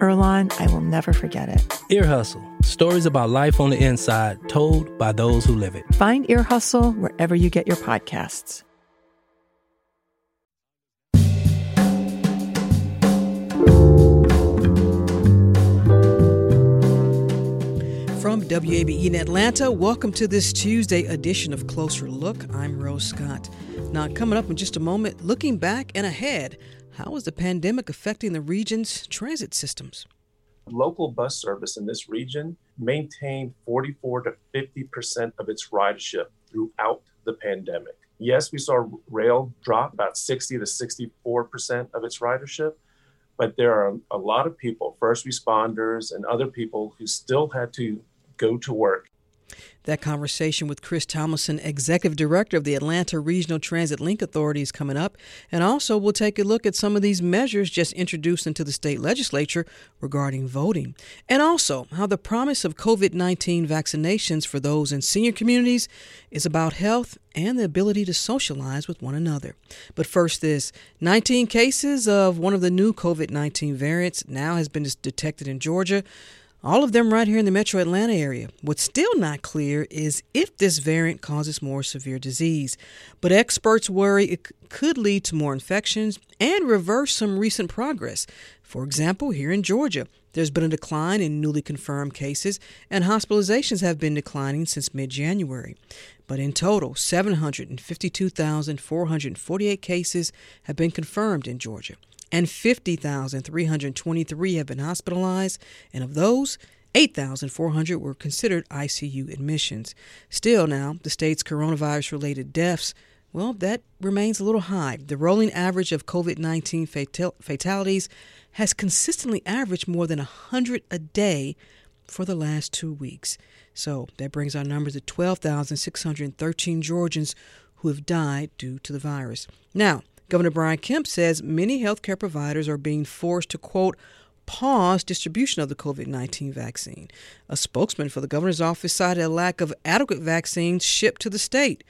Earlonne, I will never forget it. Ear Hustle stories about life on the inside told by those who live it. Find Ear Hustle wherever you get your podcasts. From WABE in Atlanta, welcome to this Tuesday edition of Closer Look. I'm Rose Scott. Now, coming up in just a moment, looking back and ahead how is the pandemic affecting the region's transit systems? Local bus service in this region maintained 44 to 50% of its ridership throughout the pandemic. Yes, we saw rail drop about 60 to 64% of its ridership, but there are a lot of people, first responders and other people, who still had to go to work that conversation with Chris Tomlinson, Executive Director of the Atlanta Regional Transit Link Authority, is coming up. And also, we'll take a look at some of these measures just introduced into the state legislature regarding voting. And also, how the promise of COVID 19 vaccinations for those in senior communities is about health and the ability to socialize with one another. But first, this 19 cases of one of the new COVID 19 variants now has been detected in Georgia. All of them right here in the metro Atlanta area. What's still not clear is if this variant causes more severe disease. But experts worry it could lead to more infections and reverse some recent progress. For example, here in Georgia, there's been a decline in newly confirmed cases, and hospitalizations have been declining since mid January. But in total, 752,448 cases have been confirmed in Georgia and 50,323 have been hospitalized, and of those, 8,400 were considered ICU admissions. Still, now, the state's coronavirus related deaths, well, that remains a little high. The rolling average of COVID 19 fatal- fatalities has consistently averaged more than 100 a day for the last two weeks. So that brings our numbers to 12,613 Georgians who have died due to the virus. Now, Governor Brian Kemp says many healthcare providers are being forced to, quote, pause distribution of the COVID 19 vaccine. A spokesman for the governor's office cited a lack of adequate vaccines shipped to the state.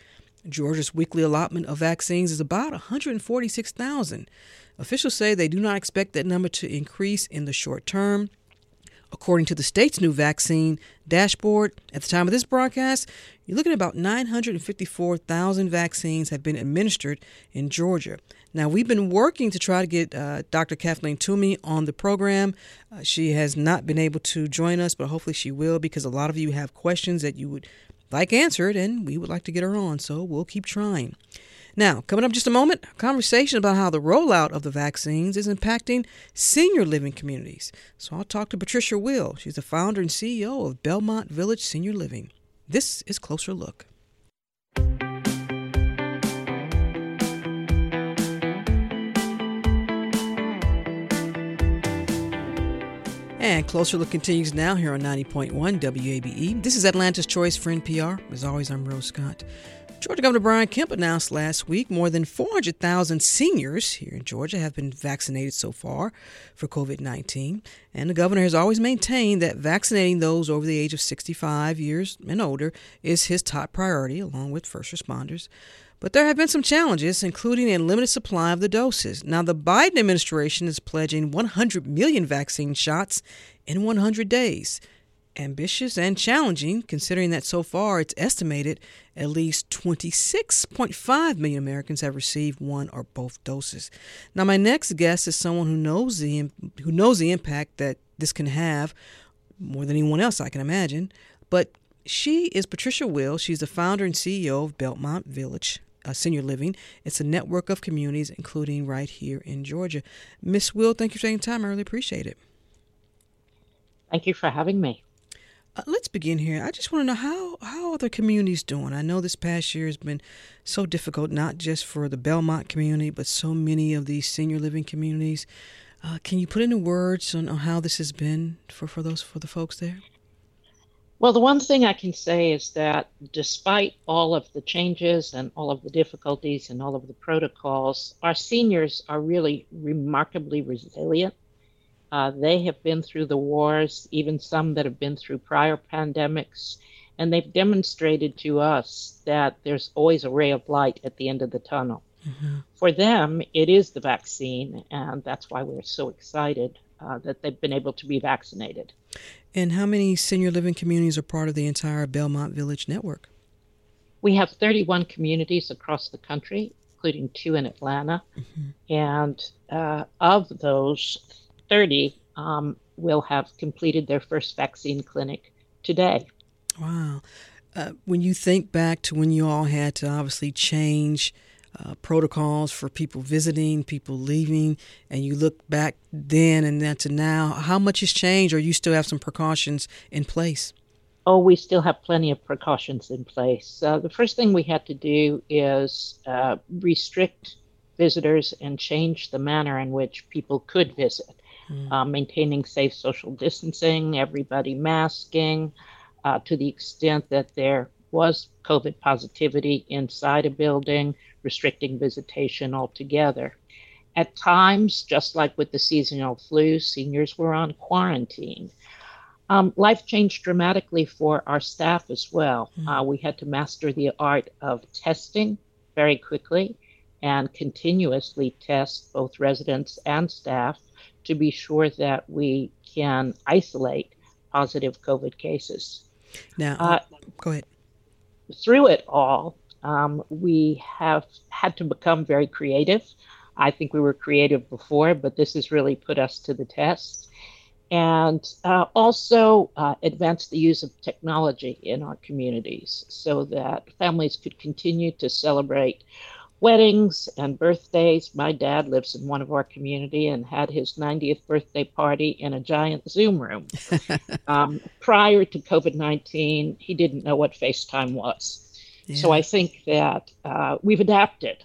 Georgia's weekly allotment of vaccines is about 146,000. Officials say they do not expect that number to increase in the short term. According to the state's new vaccine dashboard, at the time of this broadcast, you're looking at about 954,000 vaccines have been administered in Georgia. Now, we've been working to try to get uh, Dr. Kathleen Toomey on the program. Uh, she has not been able to join us, but hopefully she will because a lot of you have questions that you would like answered, and we would like to get her on, so we'll keep trying. Now, coming up just a moment, a conversation about how the rollout of the vaccines is impacting senior living communities. So I'll talk to Patricia Will. She's the founder and CEO of Belmont Village Senior Living. This is Closer Look. And Closer Look continues now here on 90.1 WABE. This is Atlanta's Choice for NPR. As always, I'm Rose Scott. Georgia Governor Brian Kemp announced last week more than 400,000 seniors here in Georgia have been vaccinated so far for COVID 19. And the governor has always maintained that vaccinating those over the age of 65 years and older is his top priority, along with first responders. But there have been some challenges, including a limited supply of the doses. Now, the Biden administration is pledging 100 million vaccine shots in 100 days ambitious and challenging, considering that so far it's estimated at least 26.5 million Americans have received one or both doses. Now, my next guest is someone who knows the who knows the impact that this can have more than anyone else I can imagine. But she is Patricia Will. She's the founder and CEO of Belmont Village. Uh, senior living. It's a network of communities, including right here in Georgia. Miss Will, thank you for taking time. I really appreciate it. Thank you for having me. Uh, let's begin here. I just want to know how how are the communities doing? I know this past year has been so difficult, not just for the Belmont community, but so many of these senior living communities. Uh, can you put into words on, on how this has been for, for those for the folks there? Well, the one thing I can say is that despite all of the changes and all of the difficulties and all of the protocols, our seniors are really remarkably resilient. Uh, they have been through the wars, even some that have been through prior pandemics, and they've demonstrated to us that there's always a ray of light at the end of the tunnel. Mm-hmm. For them, it is the vaccine, and that's why we're so excited uh, that they've been able to be vaccinated. And how many senior living communities are part of the entire Belmont Village network? We have 31 communities across the country, including two in Atlanta. Mm-hmm. And uh, of those, 30 um, will have completed their first vaccine clinic today. Wow. Uh, when you think back to when you all had to obviously change uh, protocols for people visiting, people leaving, and you look back then and then to now, how much has changed, or you still have some precautions in place? Oh, we still have plenty of precautions in place. Uh, the first thing we had to do is uh, restrict visitors and change the manner in which people could visit, mm. maintaining safe social distancing, everybody masking, uh, to the extent that there was COVID positivity inside a building restricting visitation altogether. At times, just like with the seasonal flu, seniors were on quarantine. Um, life changed dramatically for our staff as well. Mm-hmm. Uh, we had to master the art of testing very quickly and continuously test both residents and staff to be sure that we can isolate positive COVID cases. Now, uh, go ahead. Through it all, um, we have had to become very creative. I think we were creative before, but this has really put us to the test. And uh, also uh, advance the use of technology in our communities so that families could continue to celebrate weddings and birthdays. My dad lives in one of our community and had his 90th birthday party in a giant Zoom room. um, prior to COVID 19, he didn't know what FaceTime was. So I think that uh, we've adapted.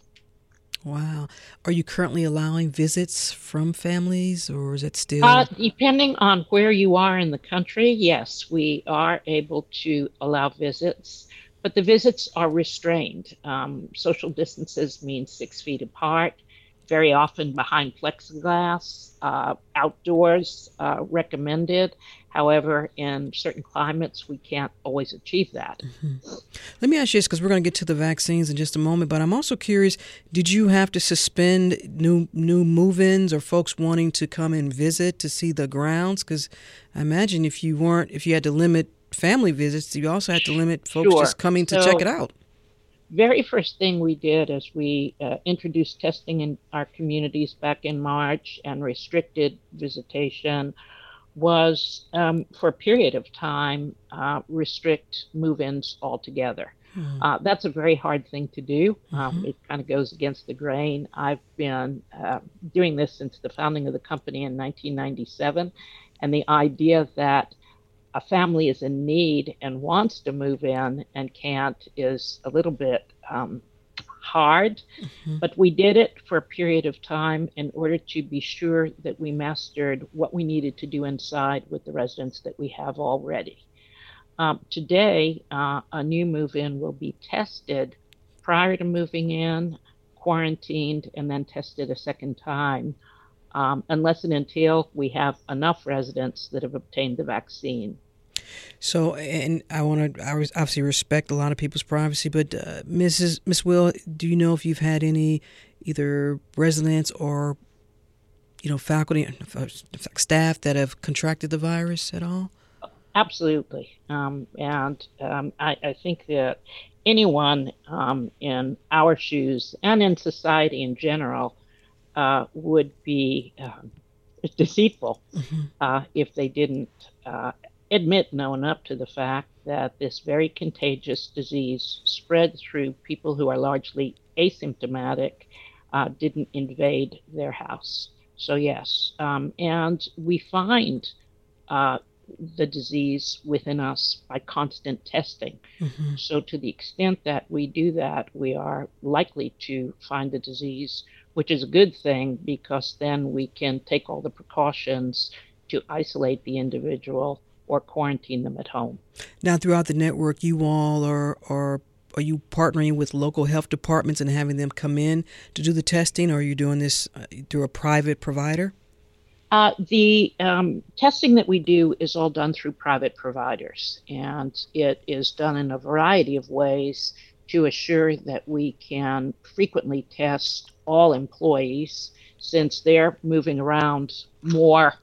Wow. Are you currently allowing visits from families or is it still? Uh, depending on where you are in the country, yes, we are able to allow visits, but the visits are restrained. Um, social distances mean six feet apart very often behind plexiglass, uh, outdoors uh, recommended. However, in certain climates, we can't always achieve that. Mm-hmm. Let me ask you this because we're going to get to the vaccines in just a moment, but I'm also curious did you have to suspend new, new move ins or folks wanting to come and visit to see the grounds? Because I imagine if you weren't, if you had to limit family visits, you also had to limit folks sure. just coming to so, check it out very first thing we did is we uh, introduced testing in our communities back in March and restricted visitation was um, for a period of time uh, restrict move-ins altogether. Mm-hmm. Uh, that's a very hard thing to do. Um, mm-hmm. It kind of goes against the grain. I've been uh, doing this since the founding of the company in 1997, and the idea that a family is in need and wants to move in and can't is a little bit um, hard. Mm-hmm. But we did it for a period of time in order to be sure that we mastered what we needed to do inside with the residents that we have already. Um, today, uh, a new move in will be tested prior to moving in, quarantined, and then tested a second time. Um, unless and until we have enough residents that have obtained the vaccine. So, and I want to I obviously respect a lot of people's privacy, but uh, Mrs. Miss Will, do you know if you've had any either residents or you know faculty, staff that have contracted the virus at all? Absolutely, um, and um, I, I, think that anyone um, in our shoes and in society in general uh, would be um, deceitful mm-hmm. uh, if they didn't uh, admit no one up to the fact that this very contagious disease spread through people who are largely asymptomatic, uh, didn't invade their house. So, yes. Um, and we find uh, the disease within us by constant testing. Mm-hmm. So, to the extent that we do that, we are likely to find the disease, which is a good thing because then we can take all the precautions to isolate the individual or quarantine them at home. Now, throughout the network, you all are, are are you partnering with local health departments and having them come in to do the testing, or are you doing this uh, through a private provider? Uh, the um, testing that we do is all done through private providers, and it is done in a variety of ways to assure that we can frequently test all employees since they're moving around more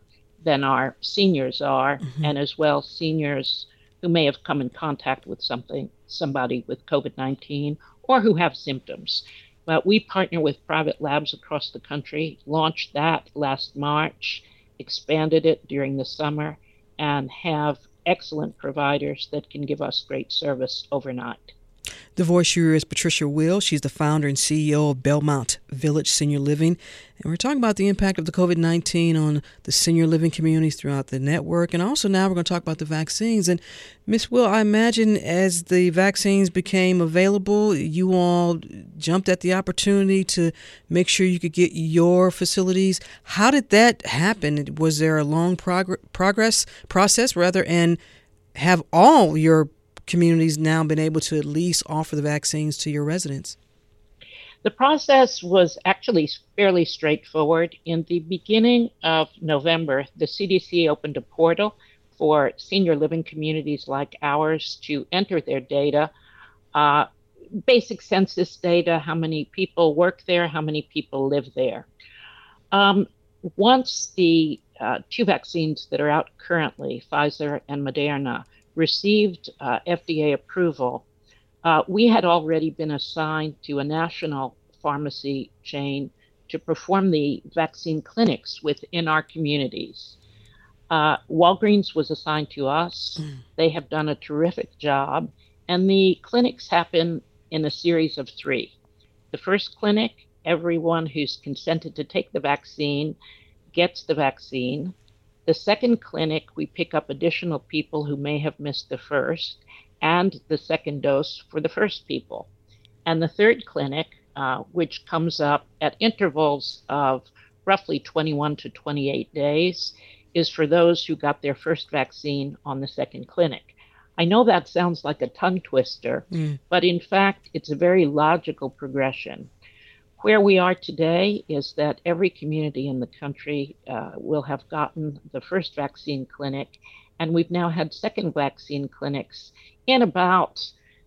than our seniors are, mm-hmm. and as well seniors who may have come in contact with something somebody with COVID 19 or who have symptoms. But we partner with private labs across the country, launched that last March, expanded it during the summer, and have excellent providers that can give us great service overnight. The voice here is Patricia Will. She's the founder and CEO of Belmont Village Senior Living. And we're talking about the impact of the COVID 19 on the senior living communities throughout the network. And also now we're going to talk about the vaccines. And Miss Will, I imagine as the vaccines became available, you all jumped at the opportunity to make sure you could get your facilities. How did that happen? Was there a long prog- progress process rather and have all your communities now been able to at least offer the vaccines to your residents? The process was actually fairly straightforward. In the beginning of November, the CDC opened a portal for senior living communities like ours to enter their data, uh, basic census data, how many people work there, how many people live there. Um, once the uh, two vaccines that are out currently, Pfizer and Moderna, received uh, FDA approval, uh, we had already been assigned to a national pharmacy chain to perform the vaccine clinics within our communities. Uh, Walgreens was assigned to us. Mm. They have done a terrific job. And the clinics happen in a series of three. The first clinic, everyone who's consented to take the vaccine gets the vaccine. The second clinic, we pick up additional people who may have missed the first and the second dose for the first people. And the third clinic, uh, which comes up at intervals of roughly 21 to 28 days, is for those who got their first vaccine on the second clinic. I know that sounds like a tongue twister, mm. but in fact, it's a very logical progression. Where we are today is that every community in the country uh, will have gotten the first vaccine clinic, and we've now had second vaccine clinics in about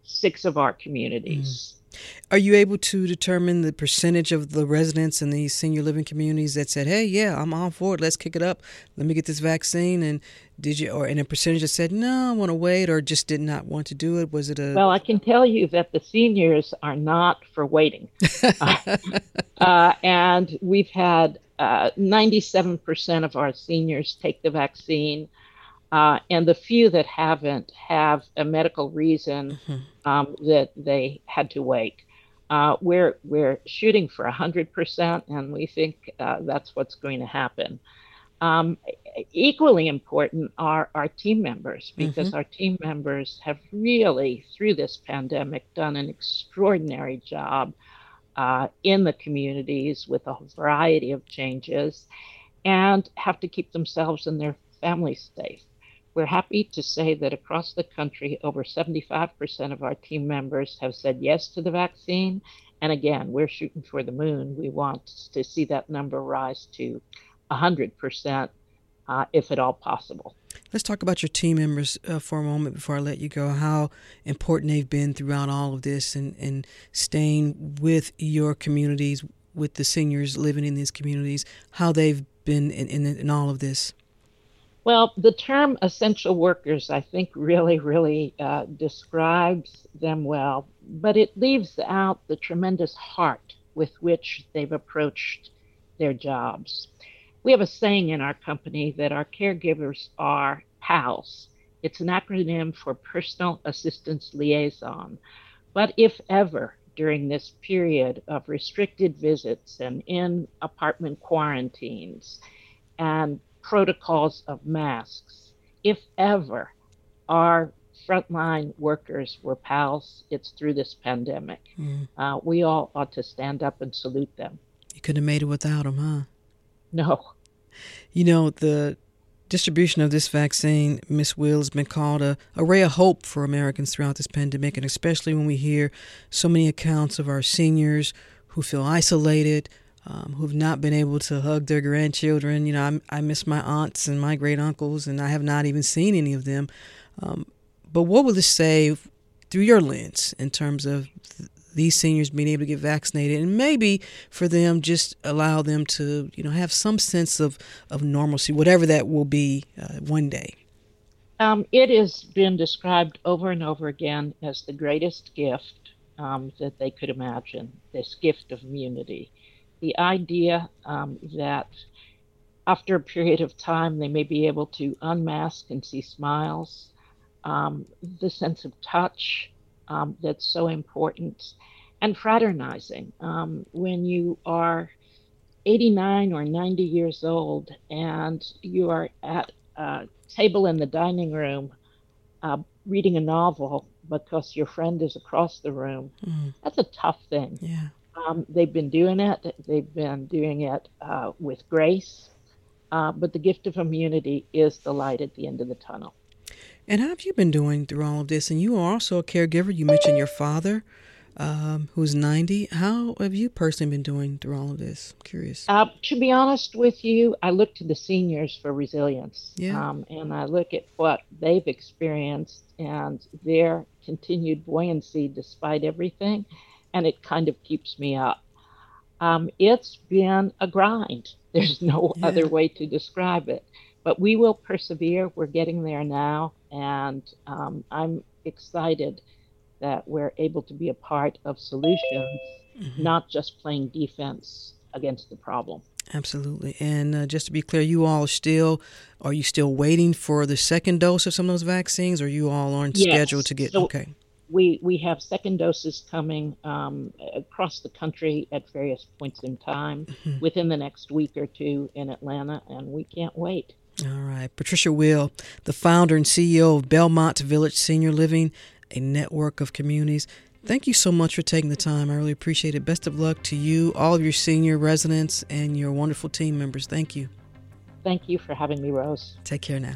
six of our communities. Are you able to determine the percentage of the residents in these senior living communities that said, "Hey, yeah, I'm all for it. Let's kick it up. Let me get this vaccine." And did you, or and a percentage that said, "No, I want to wait," or just did not want to do it? Was it a? Well, I can tell you that the seniors are not for waiting, uh, uh, and we've had uh, 97% of our seniors take the vaccine. Uh, and the few that haven't have a medical reason mm-hmm. um, that they had to wait. Uh, we're we're shooting for 100%, and we think uh, that's what's going to happen. Um, equally important are our team members because mm-hmm. our team members have really, through this pandemic, done an extraordinary job uh, in the communities with a variety of changes and have to keep themselves and their families safe. We're happy to say that across the country, over 75% of our team members have said yes to the vaccine. And again, we're shooting for the moon. We want to see that number rise to 100%, uh, if at all possible. Let's talk about your team members uh, for a moment before I let you go. How important they've been throughout all of this and, and staying with your communities, with the seniors living in these communities, how they've been in, in, in all of this. Well, the term essential workers, I think, really, really uh, describes them well, but it leaves out the tremendous heart with which they've approached their jobs. We have a saying in our company that our caregivers are PALS. It's an acronym for Personal Assistance Liaison. But if ever during this period of restricted visits and in apartment quarantines and protocols of masks, if ever our frontline workers were pals, it's through this pandemic. Mm. Uh, we all ought to stand up and salute them. You couldn't have made it without them, huh? No. You know, the distribution of this vaccine, Miss Will, has been called a, a ray of hope for Americans throughout this pandemic, and especially when we hear so many accounts of our seniors who feel isolated, um, who've not been able to hug their grandchildren. You know, I, I miss my aunts and my great uncles, and I have not even seen any of them. Um, but what will this say through your lens in terms of th- these seniors being able to get vaccinated, and maybe for them just allow them to, you know, have some sense of of normalcy, whatever that will be uh, one day. Um, it has been described over and over again as the greatest gift um, that they could imagine. This gift of immunity the idea um, that after a period of time they may be able to unmask and see smiles, um, the sense of touch um, that's so important, and fraternizing. Um, when you are 89 or 90 years old and you are at a table in the dining room uh, reading a novel because your friend is across the room, mm. that's a tough thing. Yeah. Um, they've been doing it. They've been doing it uh, with grace. Uh, but the gift of immunity is the light at the end of the tunnel. And how have you been doing through all of this? And you are also a caregiver. You mentioned your father, um, who's 90. How have you personally been doing through all of this? I'm curious. Uh, to be honest with you, I look to the seniors for resilience. Yeah. Um, and I look at what they've experienced and their continued buoyancy despite everything and it kind of keeps me up. Um, it's been a grind. There's no yeah. other way to describe it. But we will persevere. We're getting there now. And um, I'm excited that we're able to be a part of solutions, mm-hmm. not just playing defense against the problem. Absolutely. And uh, just to be clear, you all still are you still waiting for the second dose of some of those vaccines, or you all aren't yes. scheduled to get? So, okay we we have second doses coming um, across the country at various points in time mm-hmm. within the next week or two in Atlanta, and we can't wait. All right, Patricia Will, the founder and CEO of Belmont Village Senior Living, a network of communities. Thank you so much for taking the time. I really appreciate it. Best of luck to you, all of your senior residents, and your wonderful team members. Thank you. Thank you for having me, Rose. Take care now.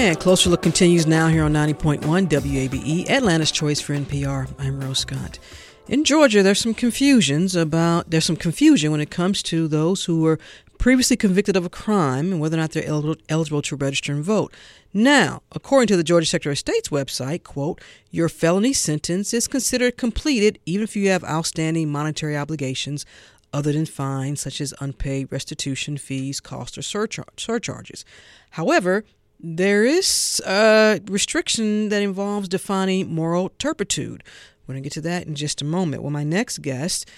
And Closer Look continues now here on 90.1 WABE, Atlanta's Choice for NPR. I'm Rose Scott. In Georgia, there's some confusions about there's some confusion when it comes to those who were previously convicted of a crime and whether or not they're eligible to register and vote. Now, according to the Georgia Secretary of State's website, quote, your felony sentence is considered completed even if you have outstanding monetary obligations other than fines such as unpaid restitution fees, costs, or surchar- surcharges. However, there is a restriction that involves defining moral turpitude. We're going to get to that in just a moment. Well, my next guest,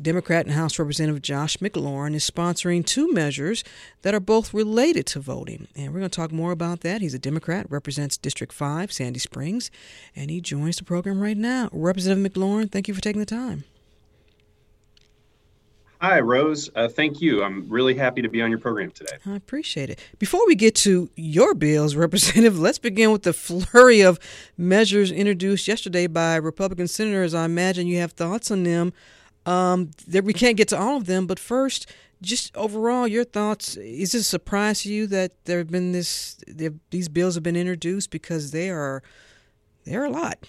Democrat and House Representative Josh McLaurin, is sponsoring two measures that are both related to voting. And we're going to talk more about that. He's a Democrat, represents District 5, Sandy Springs, and he joins the program right now. Representative McLaurin, thank you for taking the time. Hi, Rose. Uh, thank you. I'm really happy to be on your program today. I appreciate it. Before we get to your bills, Representative, let's begin with the flurry of measures introduced yesterday by Republican senators. I imagine you have thoughts on them. Um, that we can't get to all of them, but first, just overall, your thoughts. Is it a surprise to you that there have been this? These bills have been introduced because they are They're a lot.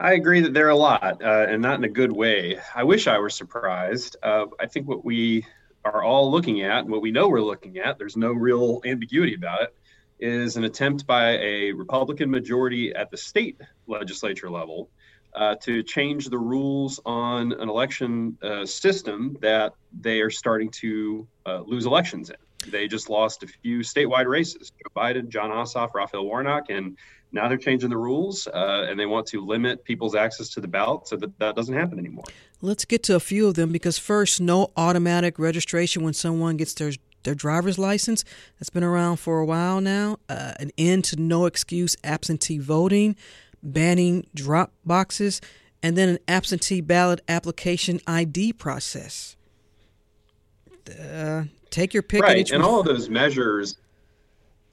I agree that they're a lot, uh, and not in a good way. I wish I were surprised. Uh, I think what we are all looking at, what we know we're looking at, there's no real ambiguity about it, is an attempt by a Republican majority at the state legislature level uh, to change the rules on an election uh, system that they are starting to uh, lose elections in. They just lost a few statewide races Joe Biden, Jon Ossoff, Raphael Warnock, and now they're changing the rules uh, and they want to limit people's access to the ballot so that that doesn't happen anymore. Let's get to a few of them because first, no automatic registration when someone gets their their driver's license. That's been around for a while now. Uh, an end to no excuse absentee voting, banning drop boxes, and then an absentee ballot application ID process. Uh, take your pick. Right, and all of those measures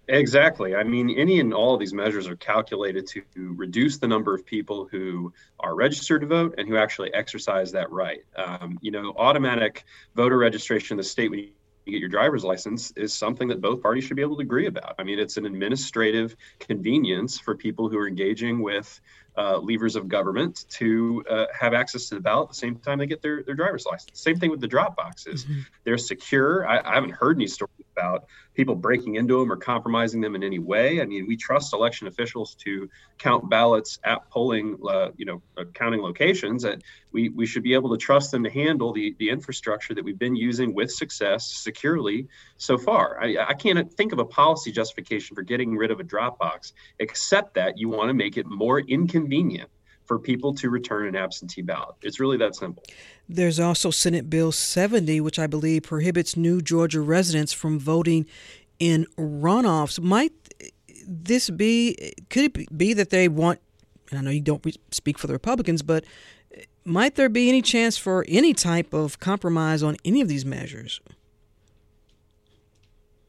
Exactly. I mean, any and all of these measures are calculated to reduce the number of people who are registered to vote and who actually exercise that right. Um, you know, automatic voter registration in the state when you get your driver's license is something that both parties should be able to agree about. I mean, it's an administrative convenience for people who are engaging with uh, levers of government to uh, have access to the ballot at the same time they get their, their driver's license. Same thing with the drop boxes. Mm-hmm. They're secure. I, I, haven't heard any stories about people breaking into them or compromising them in any way. I mean, we trust election officials to count ballots at polling, uh, you know, uh, counting locations. That we, we should be able to trust them to handle the, the infrastructure that we've been using with success securely so far. I, I can't think of a policy justification for getting rid of a drop box, except that you want to make it more inconvenient for people to return an absentee ballot. It's really that simple. There's also Senate Bill 70, which I believe prohibits new Georgia residents from voting in runoffs. Might this be, could it be that they want, and I know you don't speak for the Republicans, but might there be any chance for any type of compromise on any of these measures?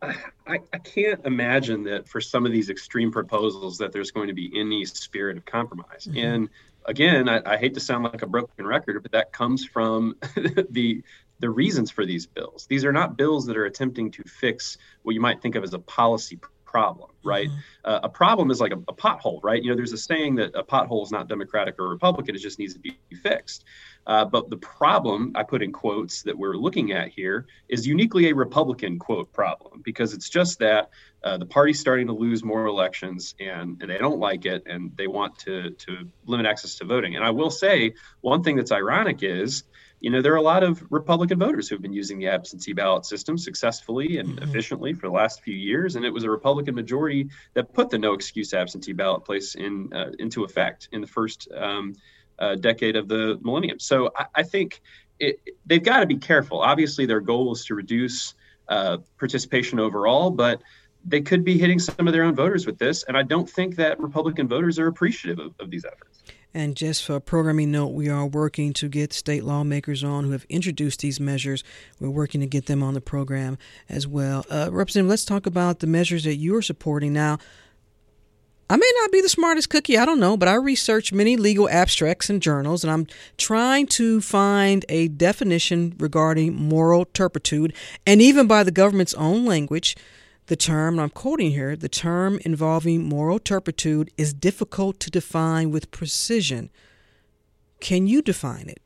I, I, can't imagine that for some of these extreme proposals that there's going to be any spirit of compromise. Mm-hmm. And again, I, I, hate to sound like a broken record, but that comes from the the reasons for these bills. These are not bills that are attempting to fix what you might think of as a policy problem, right? Mm-hmm. Uh, a problem is like a, a, pothole, right? You know, there's a saying that a pothole is not Democratic or Republican; it just needs to be fixed. Uh, but the problem I put in quotes that we're looking at here is uniquely a Republican quote problem because it's just that uh, the party's starting to lose more elections and, and they don't like it and they want to to limit access to voting. And I will say one thing that's ironic is you know, there are a lot of Republican voters who've been using the absentee ballot system successfully and mm-hmm. efficiently for the last few years, and it was a Republican majority that put the no excuse absentee ballot place in uh, into effect in the first um, uh, decade of the millennium. So I, I think it, they've got to be careful. Obviously, their goal is to reduce uh, participation overall, but they could be hitting some of their own voters with this, and I don't think that Republican voters are appreciative of, of these efforts. And just for a programming note, we are working to get state lawmakers on who have introduced these measures. We're working to get them on the program as well. Uh, Representative, let's talk about the measures that you are supporting now. I may not be the smartest cookie, I don't know, but I research many legal abstracts and journals, and I'm trying to find a definition regarding moral turpitude, and even by the government's own language. The term, I'm quoting here, the term involving moral turpitude is difficult to define with precision. Can you define it?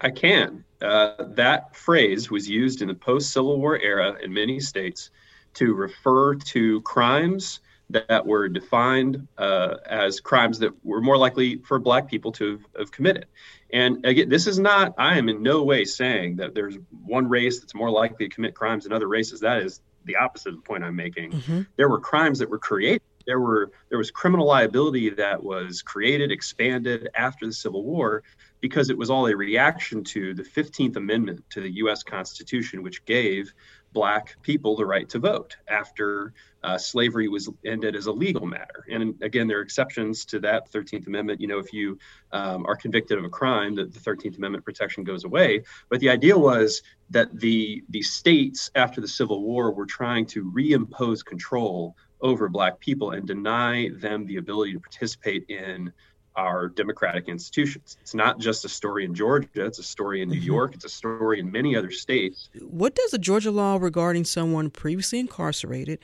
I can. Uh, that phrase was used in the post Civil War era in many states to refer to crimes that were defined uh, as crimes that were more likely for Black people to have, have, committed. And again, this is not, I am in no way saying that there's one race that's more likely to commit crimes than other races. That is the opposite of the point I'm making. Mm-hmm. There were crimes that were created. There were there was criminal liability that was created, expanded after the Civil War, because it was all a reaction to the 15th Amendment to the U.S. Constitution, which gave black people the right to vote after uh, slavery was ended as a legal matter. And again, there are exceptions to that 13th Amendment. You know, if you um, are convicted of a crime, that the 13th Amendment protection goes away. But the idea was that the the states after the Civil War were trying to reimpose control over black people and deny them the ability to participate in our democratic institutions. It's not just a story in Georgia, it's a story in New mm-hmm. York, it's a story in many other states. What does the Georgia law regarding someone previously incarcerated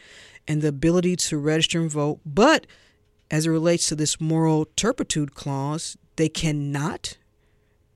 and the ability to register and vote, but as it relates to this moral turpitude clause, they cannot?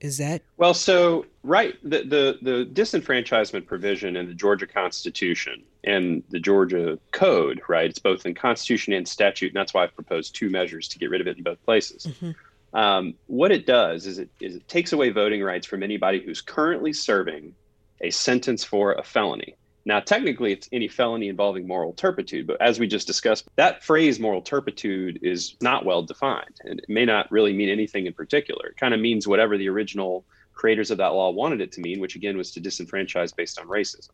Is that well? So right, the the the disenfranchisement provision in the Georgia Constitution and the Georgia Code, right? It's both in Constitution and statute, and that's why I've proposed two measures to get rid of it in both places. Mm-hmm. Um, what it does is it is it takes away voting rights from anybody who's currently serving a sentence for a felony. Now, technically, it's any felony involving moral turpitude, but as we just discussed, that phrase moral turpitude is not well defined and it may not really mean anything in particular. It kind of means whatever the original creators of that law wanted it to mean, which again was to disenfranchise based on racism.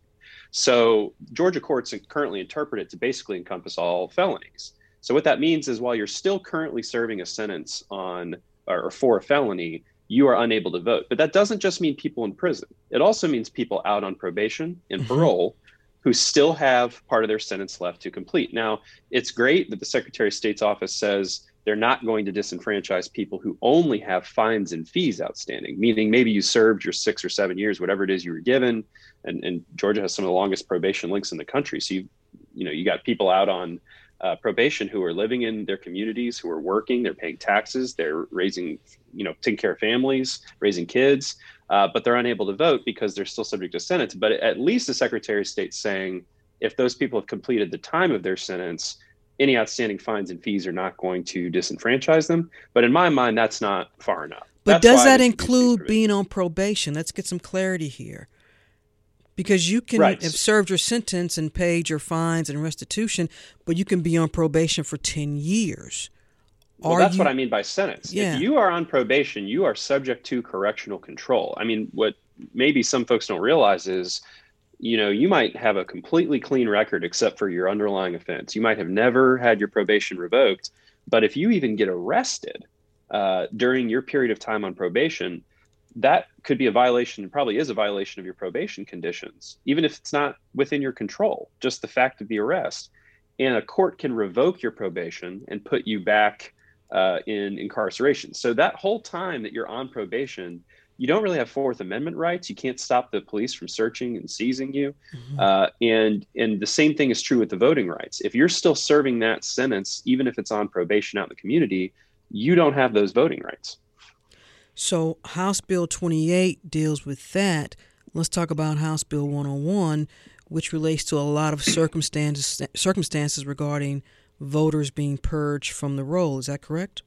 So, Georgia courts currently interpret it to basically encompass all felonies. So, what that means is while you're still currently serving a sentence on or for a felony, you are unable to vote. But that doesn't just mean people in prison. It also means people out on probation and mm-hmm. parole who still have part of their sentence left to complete. Now, it's great that the Secretary of State's office says they're not going to disenfranchise people who only have fines and fees outstanding, meaning maybe you served your six or seven years, whatever it is you were given. And, and Georgia has some of the longest probation links in the country. So you, you know, you got people out on uh, probation who are living in their communities, who are working, they're paying taxes, they're raising, you know, taking care of families, raising kids uh, but they're unable to vote because they're still subject to sentence. But at least the Secretary of State saying if those people have completed the time of their sentence, any outstanding fines and fees are not going to disenfranchise them. But in my mind, that's not far enough. But that's does that include being on probation? Let's get some clarity here. Because you can right. have served your sentence and paid your fines and restitution, but you can be on probation for 10 years. Well, that's you... what I mean by sentence. Yeah. If you are on probation, you are subject to correctional control. I mean, what maybe some folks don't realize is, you know, you might have a completely clean record except for your underlying offense. You might have never had your probation revoked, but if you even get arrested uh, during your period of time on probation, that could be a violation, and probably is a violation of your probation conditions, even if it's not within your control, just the fact of the arrest. And a court can revoke your probation and put you back uh, in incarceration. So that whole time that you're on probation, you don't really have Fourth Amendment rights. You can't stop the police from searching and seizing you. Mm-hmm. Uh, and and the same thing is true with the voting rights. If you're still serving that sentence, even if it's on probation out in the community, you don't have those voting rights. So House Bill 28 deals with that. Let's talk about House Bill 101, which relates to a lot of circumstances circumstances regarding voters being purged from the roll. Is that correct?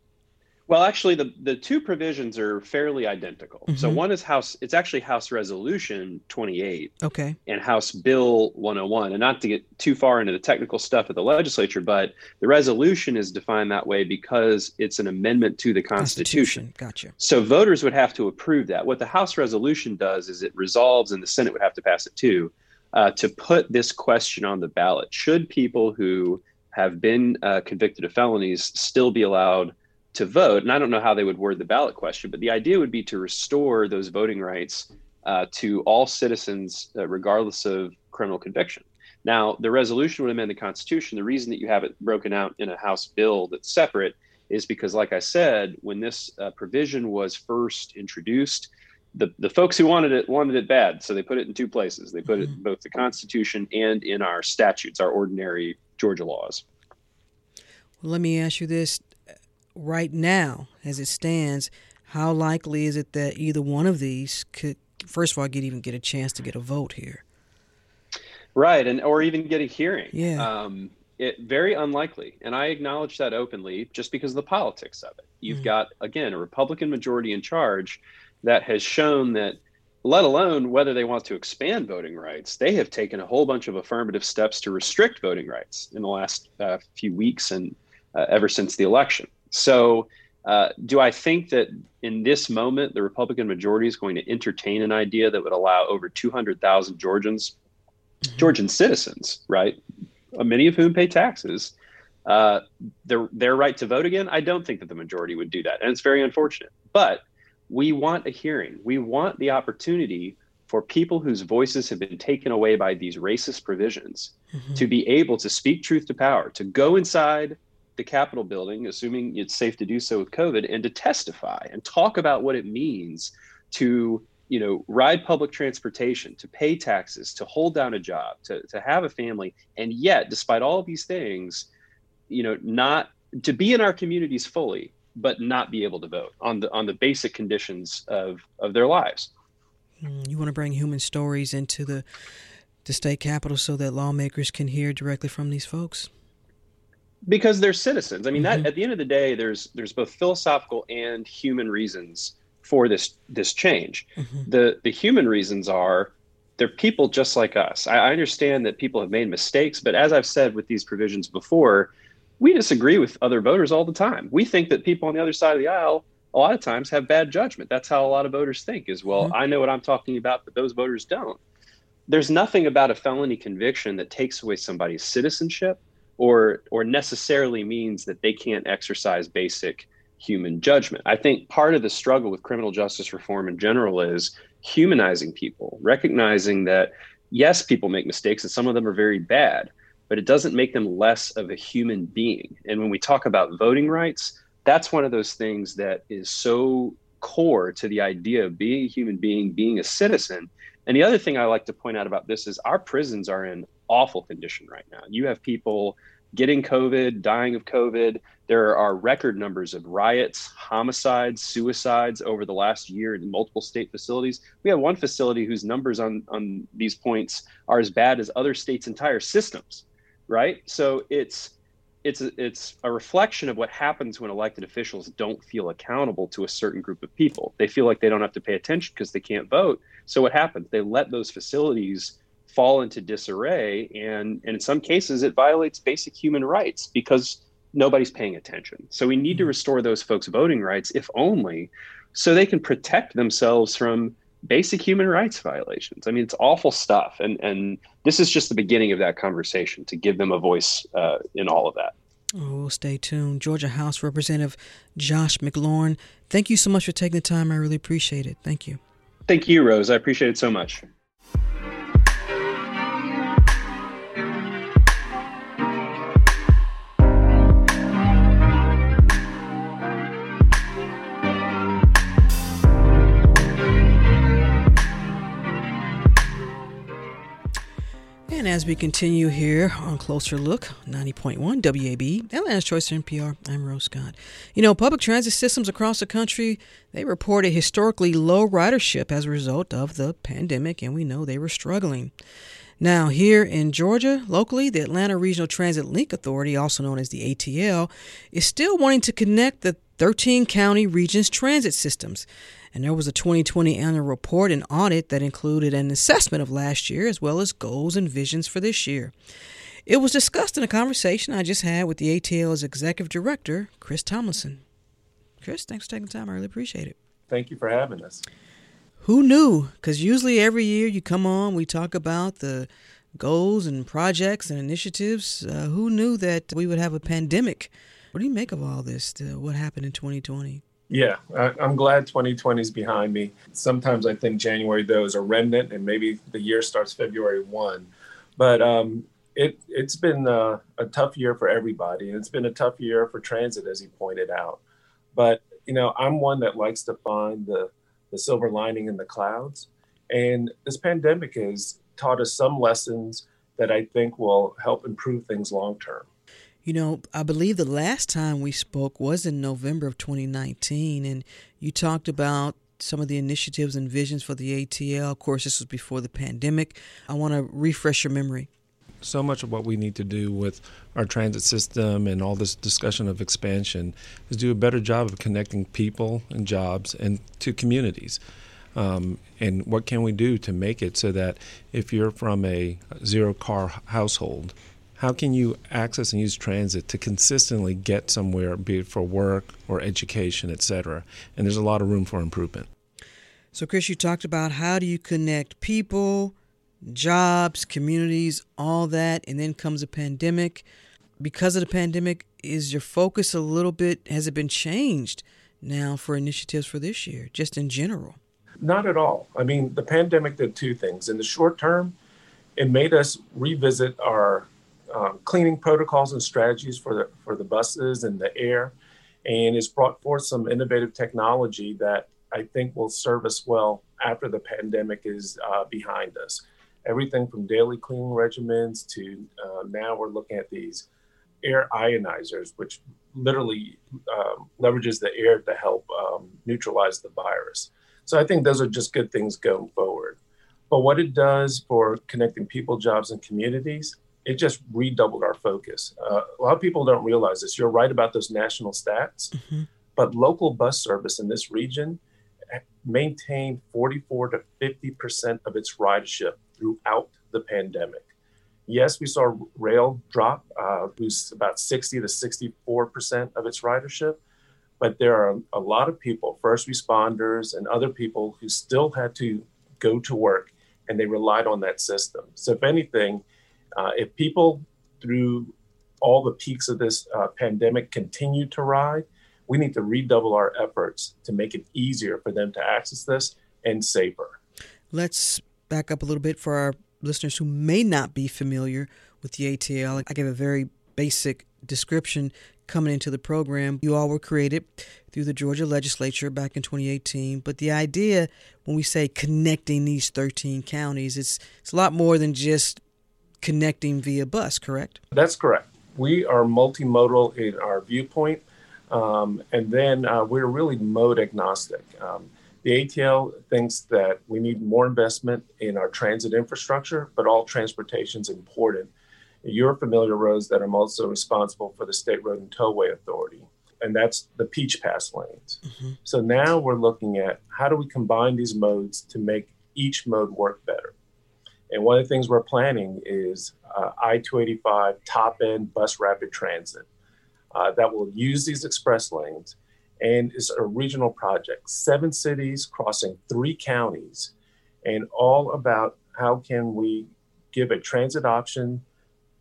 Well, actually, the, the two provisions are fairly identical. Mm-hmm. So one is House, it's actually House Resolution 28. Okay. And House Bill 101. And not to get too far into the technical stuff of the legislature, but the resolution is defined that way because it's an amendment to the Constitution. Constitution. Gotcha. So voters would have to approve that. What the House resolution does is it resolves, and the Senate would have to pass it too, uh, to put this question on the ballot. Should people who have been uh, convicted of felonies still be allowed to vote. And I don't know how they would word the ballot question, but the idea would be to restore those voting rights uh, to all citizens, uh, regardless of criminal conviction. Now, the resolution would amend the Constitution. The reason that you have it broken out in a House bill that's separate is because, like I said, when this uh, provision was first introduced, the, the folks who wanted it wanted it bad. So they put it in two places. They put mm-hmm. it in both the Constitution and in our statutes, our ordinary Georgia laws. Let me ask you this right now, as it stands, how likely is it that either one of these could, first of all, get even get a chance to get a vote here? Right, and or even get a hearing. Yeah. Um, it very unlikely, and I acknowledge that openly, just because of the politics of it. You've mm-hmm. got again a Republican majority in charge that has shown that let alone whether they want to expand voting rights. They have taken a whole bunch of affirmative steps to restrict voting rights in the last uh, few weeks and uh, ever since the election. So, uh, do I think that in this moment the Republican majority is going to entertain an idea that would allow over 200,000 Georgians, mm-hmm. Georgian citizens, right, uh, many of whom pay taxes, uh, their their right to vote again? I don't think that the majority would do that, and it's very unfortunate. But we want a hearing. We want the opportunity for people whose voices have been taken away by these racist provisions mm-hmm. to be able to speak truth to power, to go inside the Capitol building, assuming it's safe to do so with COVID, and to testify and talk about what it means to you know ride public transportation to pay taxes to hold down a job to, to have a family and yet despite all of these things you know not to be in our communities fully but not be able to vote on the on the basic conditions of of their lives. Hmm, you want to bring human stories into the the state capitol so that lawmakers can hear directly from these folks because they're citizens. I mean mm-hmm. that at the end of the day there's there's both philosophical and human reasons for this this change. Mm-hmm. the the human reasons are they're people just like us. I, I understand that people have made mistakes but as i've said with these provisions before we disagree with other voters all the time. We think that people on the other side of the aisle a lot of times have bad judgment. That's how a lot of voters think is well mm-hmm. i know what i'm talking about but those voters don't. There's nothing about a felony conviction that takes away somebody's citizenship or or necessarily means that they can't exercise basic human judgment. I think part of the struggle with criminal justice reform in general is humanizing people, recognizing that yes, people make mistakes and some of them are very bad, but it doesn't make them less of a human being. And when we talk about voting rights, that's one of those things that is so core to the idea of being a human being, being a citizen. And the other thing I like to point out about this is our prisons are in awful condition right now. You have people getting COVID, dying of COVID. There are record numbers of riots, homicides, suicides over the last year in multiple state facilities. We have one facility whose numbers on, on these points are as bad as other states' entire systems, right? So it's it's a, it's a reflection of what happens when elected officials don't feel accountable to a certain group of people. They feel like they don't have to pay attention because they can't vote. So what happens? They let those facilities fall into disarray and, and in some cases it violates basic human rights because nobody's paying attention so we need to mm-hmm. restore those folks voting rights if only so they can protect themselves from basic human rights violations i mean it's awful stuff and and this is just the beginning of that conversation to give them a voice uh, in all of that Oh, we'll stay tuned. Georgia House Representative Josh McLaurin, thank you so much for taking the time. I really appreciate it. Thank you. Thank you, Rose. I appreciate it so much. As we continue here on Closer Look, 90.1 WABE, Atlanta's Choice NPR, I'm Rose Scott. You know, public transit systems across the country, they reported historically low ridership as a result of the pandemic, and we know they were struggling. Now, here in Georgia, locally, the Atlanta Regional Transit Link Authority, also known as the ATL, is still wanting to connect the 13 county regions' transit systems. And there was a 2020 annual report and audit that included an assessment of last year as well as goals and visions for this year. It was discussed in a conversation I just had with the ATL's executive director, Chris Tomlinson. Chris, thanks for taking the time. I really appreciate it. Thank you for having us. Who knew? Because usually every year you come on, we talk about the goals and projects and initiatives. Uh, who knew that we would have a pandemic? What do you make of all this? what happened in 2020? Yeah, I, am glad 2020 is behind me. Sometimes I think January though is a remnant, and maybe the year starts February one. But um, it it's been a, a tough year for everybody, and it's been a tough year for transit, as you pointed out. But you know, I'm one that likes to find the the silver lining in the clouds, and this pandemic has taught us some lessons that I think will help improve things long term. You know, I believe the last time we spoke was in November of 2019, and you talked about some of the initiatives and visions for the ATL. Of course, this was before the pandemic. I want to refresh your memory. So much of what we need to do with our transit system and all this discussion of expansion is do a better job of connecting people and jobs and to communities. Um, and what can we do to make it so that if you're from a zero car household, how can you access and use transit to consistently get somewhere, be it for work or education, etc.? And there's a lot of room for improvement. So, Chris, you talked about how do you connect people, jobs, communities, all that, and then comes a pandemic. Because of the pandemic, is your focus a little bit, has it been changed now for initiatives for this year, just in general? Not at all. I mean, the pandemic did two things. In the short term, it made us revisit our um, cleaning protocols and strategies for the for the buses and the air, and it's brought forth some innovative technology that I think will serve us well after the pandemic is uh, behind us. Everything from daily cleaning regimens to uh, now we're looking at these air ionizers, which literally um, leverages the air to help um, neutralize the virus. So I think those are just good things going forward. But what it does for connecting people, jobs, and communities, it just redoubled our focus. Uh, a lot of people don't realize this. You're right about those national stats, mm-hmm. but local bus service in this region maintained 44 to 50 percent of its ridership throughout the pandemic. Yes, we saw rail drop, uh, lose about 60 to 64 percent of its ridership, but there are a lot of people, first responders and other people, who still had to go to work and they relied on that system. So, if anything, uh, if people through all the peaks of this uh, pandemic continue to ride, we need to redouble our efforts to make it easier for them to access this and safer. Let's back up a little bit for our listeners who may not be familiar with the ATL. I gave a very basic description coming into the program. You all were created through the Georgia legislature back in 2018, but the idea when we say connecting these 13 counties, it's it's a lot more than just connecting via bus, correct? That's correct. We are multimodal in our viewpoint. Um, and then uh, we're really mode agnostic. Um, the ATL thinks that we need more investment in our transit infrastructure, but all transportation is important. You're familiar, Rose, that I'm also responsible for the State Road and Tollway Authority, and that's the Peach Pass lanes. Mm-hmm. So now we're looking at how do we combine these modes to make each mode work better. And one of the things we're planning is uh, I 285 top end bus rapid transit uh, that will use these express lanes. And it's a regional project, seven cities crossing three counties, and all about how can we give a transit option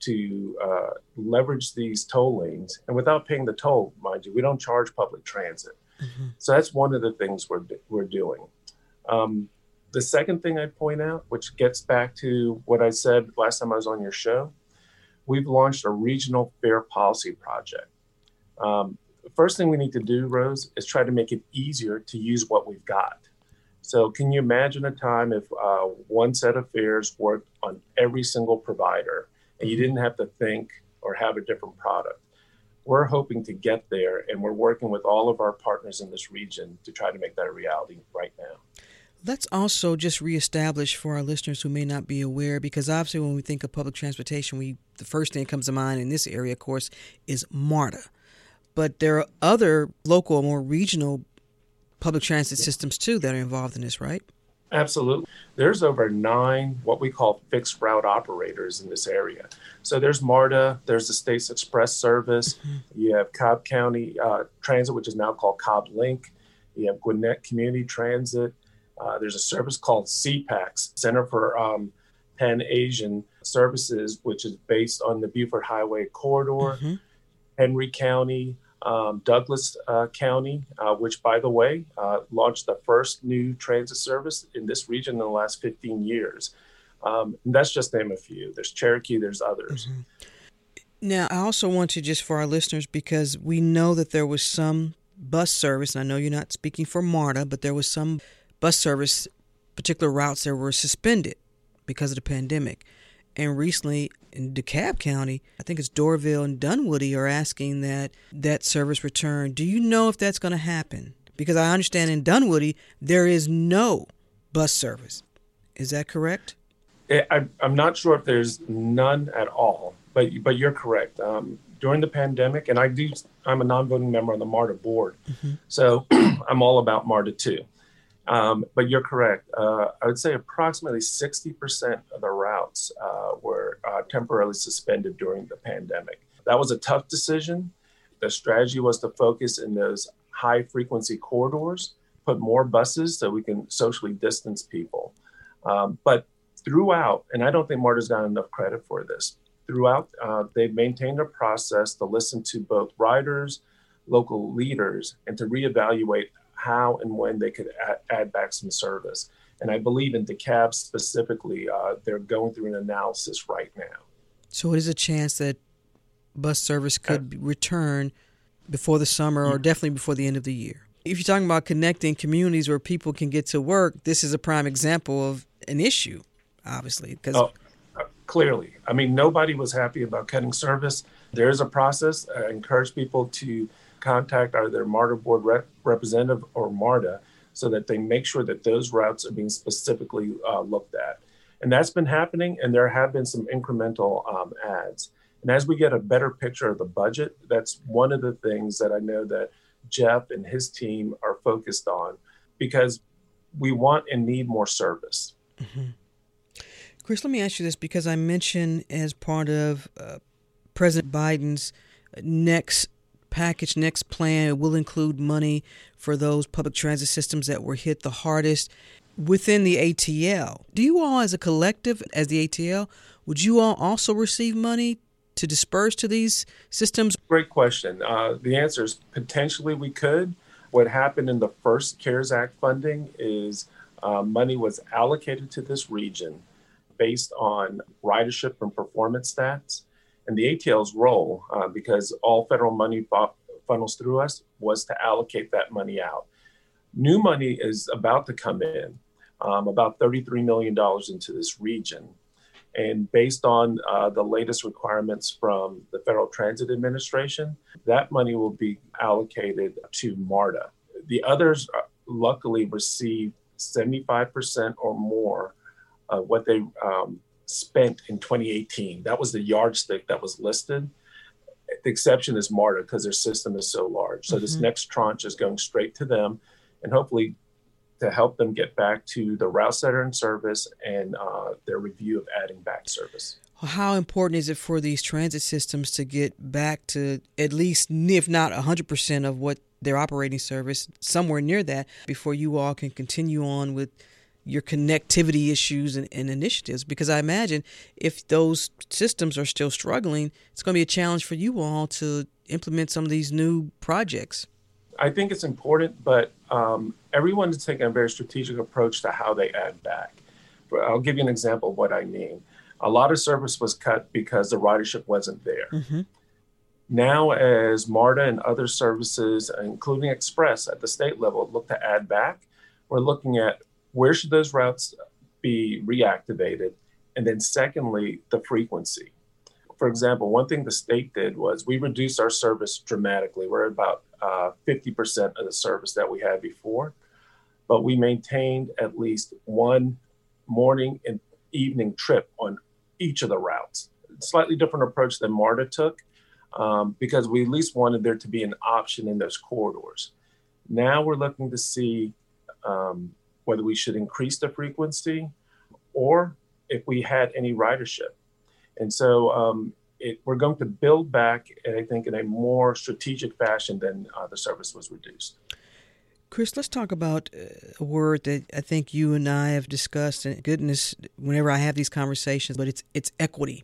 to uh, leverage these toll lanes and without paying the toll, mind you, we don't charge public transit. Mm-hmm. So that's one of the things we're, we're doing. Um, the second thing I'd point out, which gets back to what I said last time I was on your show, we've launched a regional fare policy project. Um, first thing we need to do, Rose, is try to make it easier to use what we've got. So, can you imagine a time if uh, one set of fares worked on every single provider and you didn't have to think or have a different product? We're hoping to get there, and we're working with all of our partners in this region to try to make that a reality right now. Let's also just reestablish for our listeners who may not be aware, because obviously when we think of public transportation, we the first thing that comes to mind in this area, of course, is MARTA but there are other local, more regional public transit systems too that are involved in this, right? Absolutely. There's over nine what we call fixed route operators in this area. So there's MARTA, there's the States Express Service, mm-hmm. you have Cobb County uh, Transit, which is now called CobbLinc, you have Gwinnett Community Transit. Uh, there's a service called CPACS, Center for um, Pan Asian Services, which is based on the Buford Highway corridor. Mm-hmm. Henry County, um, Douglas uh, County, uh, which, by the way, uh, launched the first new transit service in this region in the last 15 years. Um, that's just name a few. There's Cherokee, there's others. Mm-hmm. Now, I also want to just for our listeners, because we know that there was some bus service, and I know you're not speaking for MARTA, but there was some bus service, particular routes that were suspended because of the pandemic. And recently, in DeKalb County, I think it's Doraville and Dunwoody are asking that that service return. Do you know if that's going to happen? Because I understand in Dunwoody there is no bus service. Is that correct? Eh, I, am not sure if there's none at all, but but you're correct. Um, during the pandemic, and I do, I'm a non-voting member on the MARTA board, mm-hmm. so I'm all about MARTA too. Um, but you're correct. Uh, I would say approximately 60% of the routes uh, were uh, temporarily suspended during the pandemic. That was a tough decision. The strategy was to focus in those high frequency corridors, put more buses so we can socially distance people. Um, but throughout, and I don't think MARTA's got enough credit for this, throughout, uh, they've maintained a process to listen to both riders, local leaders, and to reevaluate how and when they could add, add back some service. And I believe in DeKalb specifically, uh, they're going through an analysis right now. So it is a chance that bus service could return before the summer or definitely before the end of the year. If you're talking about connecting communities where people can get to work, this is a prime example of an issue, obviously. Because oh, uh, clearly, I mean, nobody was happy about cutting service. There is a process. I encourage people to contact either MARTA board rep- representative or MARTA so that they make sure that those routes are being specifically uh, looked at. And that's been happening, and there have been some incremental um, ads. And as we get a better picture of the budget, that's one of the things that I know that Jeff and his team are focused on because we want and need more service. Mm-hmm. Chris, let me ask you this because I mentioned as part of uh, President Biden's next package, next plan, will include money for those public transit systems that were hit the hardest within the ATL. Do you all, as a collective, as the ATL, would you all also receive money to disperse to these systems? Great question. Uh, the answer is potentially we could. What happened in the first CARES Act funding is uh, money was allocated to this region based on ridership and performance stats. And the ATL's role, uh, because all federal money funnels through us, was to allocate that money out. New money is about to come in, um, about $33 million into this region. And based on uh, the latest requirements from the Federal Transit Administration, that money will be allocated to MARTA. The others, uh, luckily, received 75% or more of what they um, spent in 2018. That was the yardstick that was listed. The exception is MARTA because their system is so large. So mm-hmm. this next tranche is going straight to them and hopefully to help them get back to the routes that are in service and uh, their review of adding back service. How important is it for these transit systems to get back to at least, if not 100% of what their operating service, somewhere near that, before you all can continue on with your connectivity issues and, and, initiatives? Because I imagine if those systems are still struggling, it's going to be a challenge for you all to implement some of these new projects. I think it's important, but um, everyone is taking a very strategic approach to how they add back. I'll give you an example of what I mean. A lot of service was cut because the ridership wasn't there. Mm-hmm. Now, as MARTA and other services, including Express at the state level, look to add back, we're looking at where should those routes be reactivated, and then secondly, the frequency. For example, one thing the state did was we reduced our service dramatically. We're about uh, 50% of the service that we had before, but we maintained at least one morning and evening trip on each of the routes. Slightly different approach than MARTA took um, because we at least wanted there to be an option in those corridors. Now we're looking to see um, whether we should increase the frequency or if we had any ridership. And so um, it, we're going to build back, and I think in a more strategic fashion than uh, the service was reduced. Chris, let's talk about uh, a word that I think you and I have discussed, and goodness, whenever I have these conversations, but it's it's equity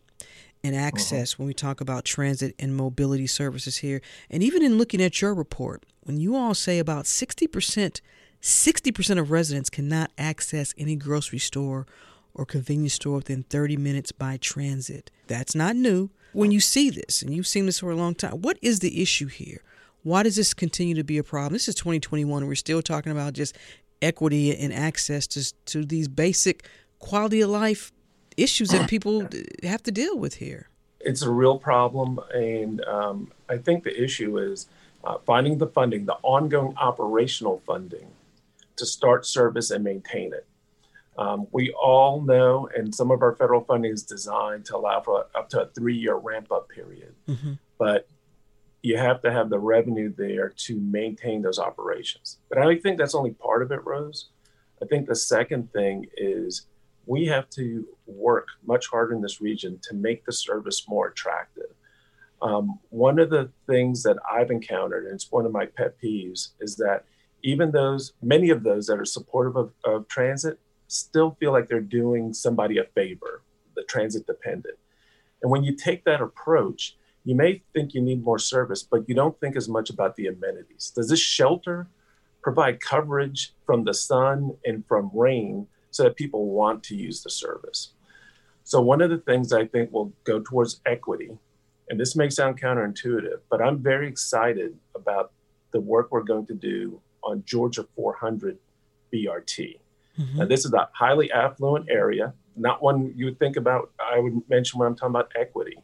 and uh-huh. access when we talk about transit and mobility services here. And even in looking at your report, when you all say about 60%, 60% of residents cannot access any grocery store or convenience store within 30 minutes by transit. That's not new. When you see this, and you've seen this for a long time, what is the issue here? Why does this continue to be a problem? This is 2021. We're still talking about just equity and access to, to these basic quality of life issues that people have to deal with here. It's a real problem. And um, I think the issue is uh, finding the funding, the ongoing operational funding to start service and maintain it. Um, we all know, and some of our federal funding is designed to allow for up to a three year ramp up period. Mm-hmm. But you have to have the revenue there to maintain those operations. But I think that's only part of it, Rose. I think the second thing is we have to work much harder in this region to make the service more attractive. Um, one of the things that I've encountered, and it's one of my pet peeves, is that even those, many of those that are supportive of, of transit, still feel like they're doing somebody a favor, the transit dependent. And when you take that approach, you may think you need more service, but you don't think as much about the amenities. Does this shelter provide coverage from the sun and from rain so that people want to use the service? So, one of the things I think will go towards equity, and this may sound counterintuitive, but I'm very excited about the work we're going to do on Georgia 400 BRT. Mm-hmm. Now, this is a highly affluent area, not one you would think about. I would mention when I'm talking about equity.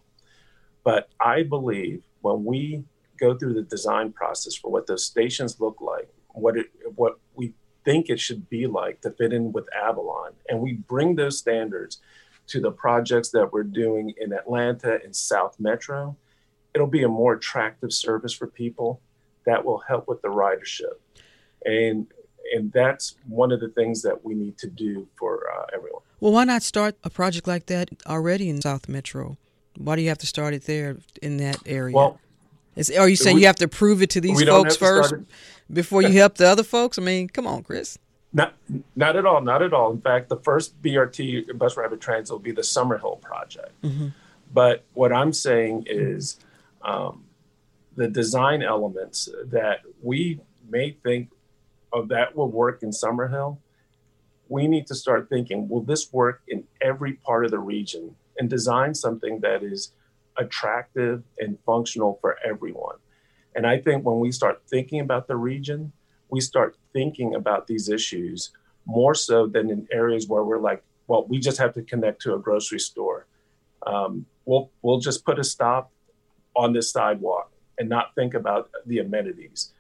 But I believe when we go through the design process for what those stations look like, what it, what we think it should be like to fit in with Avalon, and we bring those standards to the projects that we're doing in Atlanta and South Metro, it'll be a more attractive service for people that will help with the ridership. And and that's one of the things that we need to do for uh, everyone. Well, why not start a project like that already in South Metro? Why do you have to start it there in that area? Well, Is, are you saying we, you have to prove it to these folks first before you help the other folks? I mean, come on, Chris. Not, not at all. Not at all. In fact, the first BRT bus rapid transit will be the Summerhill project. Mm-hmm. But what I'm saying is um, the design elements that we may think of that will work in Summerhill. We need to start thinking, will this work in every part of the region and design something that is attractive and functional for everyone? And I think when we start thinking about the region, we start thinking about these issues more so than in areas where we're like, well, we just have to connect to a grocery store. Um, we'll we'll just put a stop on this sidewalk and not think about the amenities.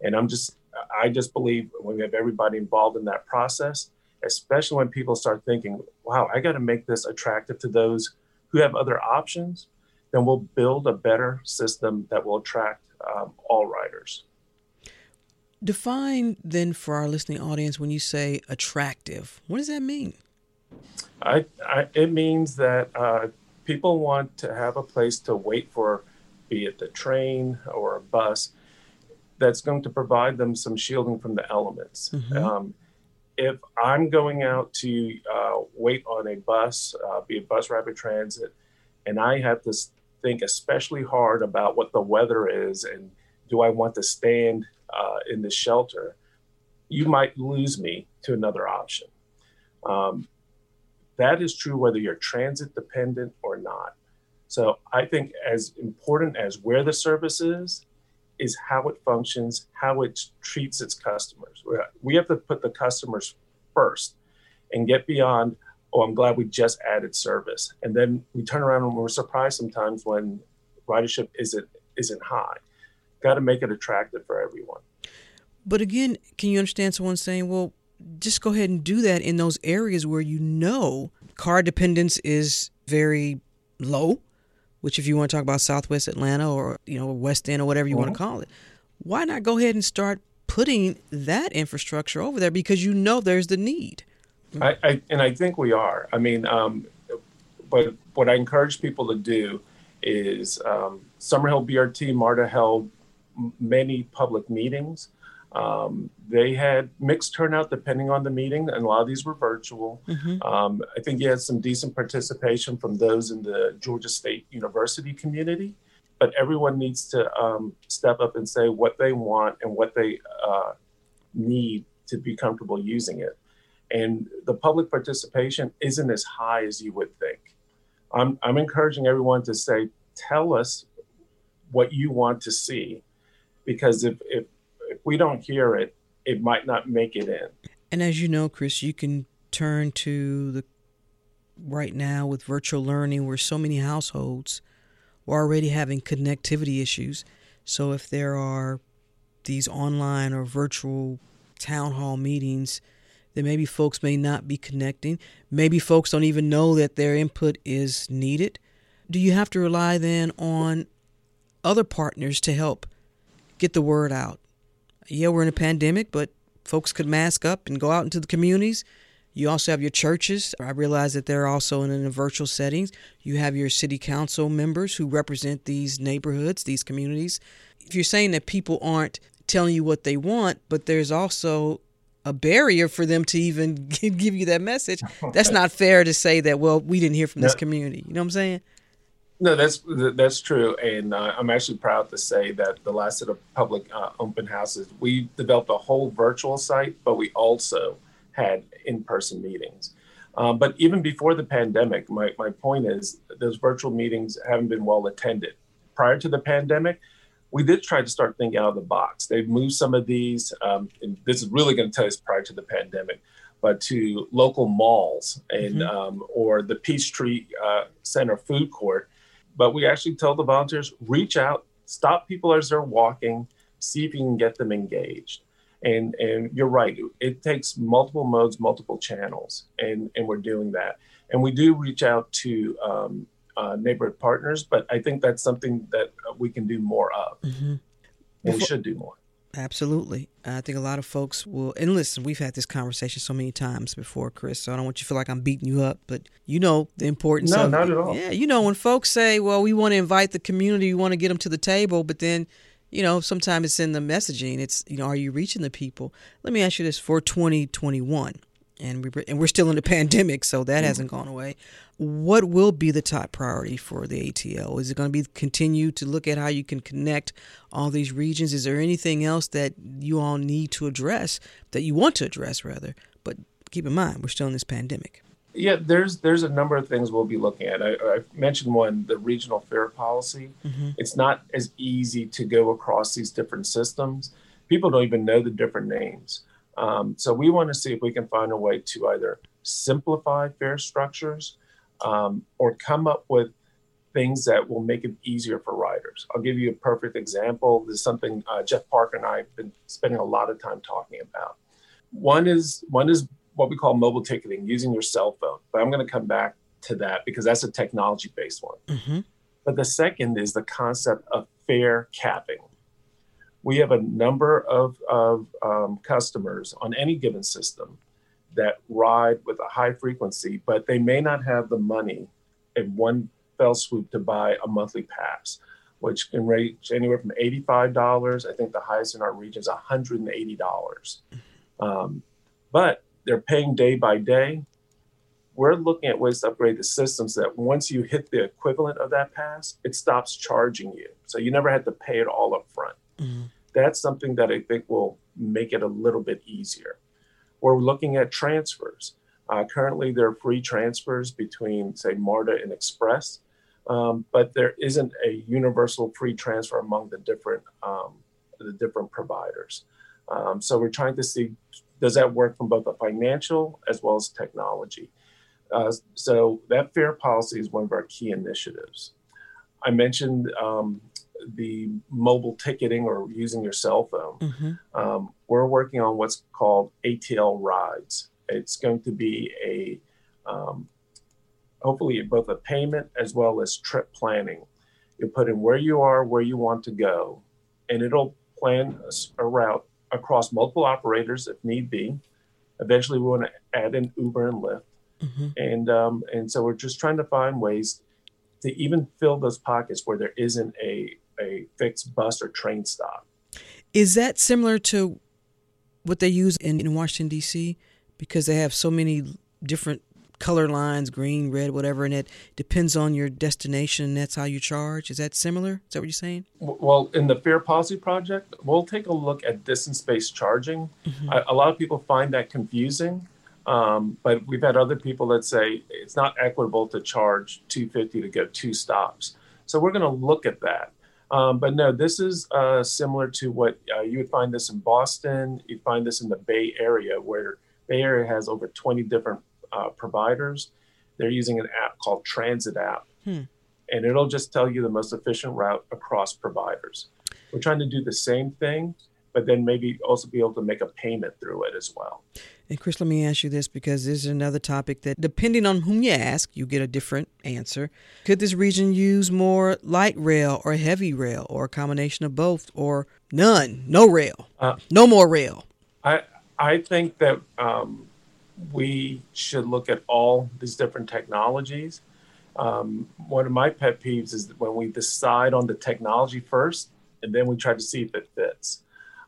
And I'm just I just believe when we have everybody involved in that process, especially when people start thinking, wow, I got to make this attractive to those who have other options, then we'll build a better system that will attract um, all riders. Define then for our listening audience when you say attractive, what does that mean? I, I it means that uh, people want to have a place to wait for, be it the train or a bus, that's going to provide them some shielding from the elements. Mm-hmm. Um, if I'm going out to uh, wait on a bus, uh, be it bus rapid transit, and I have to think especially hard about what the weather is and do I want to stand uh, in the shelter, you might lose me to another option. Um, that is true whether you're transit dependent or not. So I think as important as where the service is, is how it functions, how it treats its customers. We have to put the customers first and get beyond, oh, I'm glad we just added service. And then we turn around and we're surprised sometimes when ridership isn't isn't high. Got to make it attractive for everyone. But again, can you understand someone saying, well, just go ahead and do that in those areas where you know car dependence is very low which if you want to talk about Southwest Atlanta or you know West End or whatever you mm-hmm. want to call it, why not go ahead and start putting that infrastructure over there because you know there's the need. I, I and I think we are. I mean, um, but what I encourage people to do is um, Summerhill BRT. MARTA held many public meetings um, they had mixed turnout depending on the meeting, and a lot of these were virtual. Mm-hmm. Um, I think you had some decent participation from those in the Georgia State University community, but everyone needs to um, step up and say what they want and what they uh, need to be comfortable using it. And the public participation isn't as high as you would think. I'm, I'm encouraging everyone to say, tell us what you want to see, because if, if if we don't hear it, it might not make it in. And as you know, Chris, you can turn to the right now with virtual learning where so many households are already having connectivity issues. So if there are these online or virtual town hall meetings, then maybe folks may not be connecting. Maybe folks don't even know that their input is needed. Do you have to rely then on other partners to help get the word out? Yeah, we're in a pandemic, but folks could mask up and go out into the communities. You also have your churches. I realize that they're also in a virtual settings. You have your city council members who represent these neighborhoods, these communities. If you're saying that people aren't telling you what they want, but there's also a barrier for them to even give you that message, that's not fair to say that, well, we didn't hear from this community. You know what I'm saying? No, that's that's true, and uh, I'm actually proud to say that the last set of public uh, open houses, we developed a whole virtual site, but we also had in-person meetings. Um, but even before the pandemic, my, my point is those virtual meetings haven't been well attended. Prior to the pandemic, we did try to start thinking out of the box. They've moved some of these, um, and this is really going to tell us prior to the pandemic, but to local malls and mm-hmm. um, or the Peachtree uh, Center food court. But we actually tell the volunteers reach out, stop people as they're walking, see if you can get them engaged. And and you're right, it takes multiple modes, multiple channels, and and we're doing that. And we do reach out to um, uh, neighborhood partners, but I think that's something that we can do more of. Mm-hmm. And we should do more. Absolutely. I think a lot of folks will, and listen, we've had this conversation so many times before, Chris, so I don't want you to feel like I'm beating you up, but you know the importance no, of not at all. Yeah, you know, when folks say, well, we want to invite the community, we want to get them to the table, but then, you know, sometimes it's in the messaging. It's, you know, are you reaching the people? Let me ask you this for 2021 and we and we're still in the pandemic, so that mm-hmm. hasn't gone away. What will be the top priority for the ATL? Is it going to be continue to look at how you can connect all these regions? Is there anything else that you all need to address that you want to address rather? But keep in mind, we're still in this pandemic. Yeah, there's there's a number of things we'll be looking at. I, I mentioned one, the regional fare policy. Mm-hmm. It's not as easy to go across these different systems. People don't even know the different names. Um, so we want to see if we can find a way to either simplify fare structures um, or come up with things that will make it easier for riders. I'll give you a perfect example. This is something uh, Jeff Parker and I have been spending a lot of time talking about. One is one is what we call mobile ticketing, using your cell phone. But I'm going to come back to that because that's a technology based one. Mm-hmm. But the second is the concept of fare capping we have a number of, of um, customers on any given system that ride with a high frequency, but they may not have the money in one fell swoop to buy a monthly pass, which can range anywhere from $85. I think the highest in our region is $180. Um, but they're paying day by day. We're looking at ways to upgrade the systems that once you hit the equivalent of that pass, it stops charging you. So you never had to pay it all up front. Mm-hmm. That's something that I think will make it a little bit easier. We're looking at transfers. Uh, currently, there are free transfers between, say, MARTA and Express, um, but there isn't a universal free transfer among the different um, the different providers. Um, so we're trying to see does that work from both a financial as well as technology. Uh, so that fare policy is one of our key initiatives. I mentioned um, the mobile ticketing or using your cell phone. Mm-hmm. Um, we're working on what's called ATL rides. It's going to be a um, hopefully both a payment as well as trip planning. You put in where you are, where you want to go, and it'll plan a route across multiple operators if need be. Eventually, we want to add in Uber and Lyft, mm-hmm. and um, and so we're just trying to find ways to even fill those pockets where there isn't a a fixed bus or train stop. Is that similar to what they use in, in Washington D.C. because they have so many different color lines, green, red, whatever, and it depends on your destination. and That's how you charge. Is that similar? Is that what you're saying? Well, in the Fare Policy Project, we'll take a look at distance-based charging. Mm-hmm. A, a, lot of people find that confusing, um, but we've had other people that say it's not equitable to charge 250 to go two stops. So we're going to look at that. Um, but no, this is uh, similar to what uh, you would find this in Boston. You'd find this in the Bay Area, where Bay Area has over 20 different uh, providers. They're using an app called Transit App, hmm. and it'll just tell you the most efficient route across providers. We're trying to do the same thing, but then maybe also be able to make a payment through it as well. And Chris, let me ask you this because this is another topic that, depending on whom you ask, you get a different answer. Could this region use more light rail or heavy rail, or a combination of both, or none, no rail, uh, no more rail? I I think that um, we should look at all these different technologies. Um, one of my pet peeves is when we decide on the technology first, and then we try to see if it fits.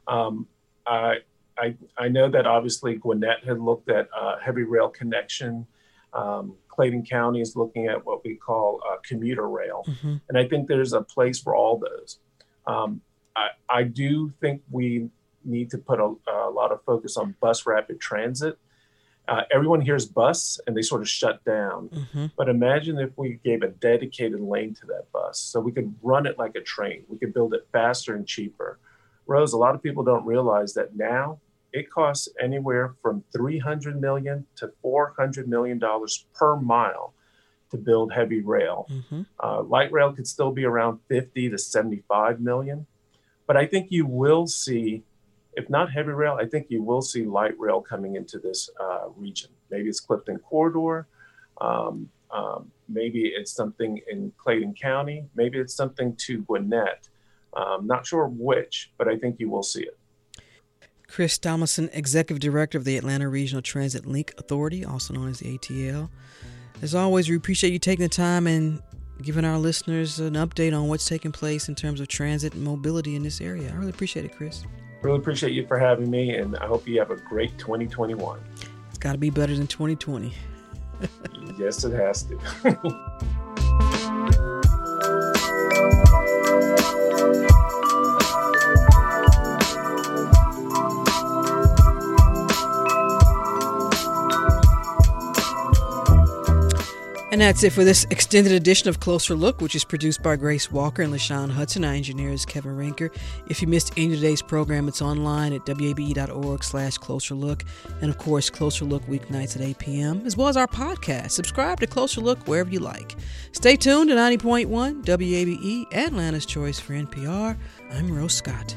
Um, I I, I know that obviously Gwinnett had looked at uh, heavy rail connection. Um, Clayton County is looking at what we call uh, commuter rail. Mm-hmm. And I think there's a place for all those. Um, I, I, do think we need to put a, a, lot of focus on bus rapid transit. uh, everyone hears bus and they sort of shut down. Mm-hmm. But imagine if we gave a dedicated lane to that bus so we could run it like a train. We could build it faster and cheaper. Rose, a lot of people don't realize that now it costs anywhere from 300 million to 400 million dollars per mile to build heavy rail. Mm-hmm. Uh, light rail could still be around 50 to 75 million. But I think you will see if not heavy rail, I think you will see light rail coming into this uh, region. Maybe it's Clifton Corridor. Um, um, maybe it's something in Clayton County. Maybe it's something to Gwinnett. Um, not sure which, but I think you will see it. Chris Tomlinson, Executive Director of the Atlanta Regional Transit Link Authority, also known as the ATL. As always, we appreciate you taking the time and giving our listeners an update on what's taking place in terms of transit and mobility in this area. I really appreciate it, Chris. Really appreciate you for having me, and I hope you have a great 2021. It's got to be better than 2020. yes, it has to. And that's it for this extended edition of Closer Look, which is produced by Grace Walker and LaShawn Hudson. Our engineer is Kevin Rinker. If you missed any of today's program, it's online at wabe.org slash closer look. And of course, Closer Look weeknights at 8 p.m., as well as our podcast. Subscribe to Closer Look wherever you like. Stay tuned to 90.1 WABE, Atlanta's Choice for NPR. I'm Rose Scott.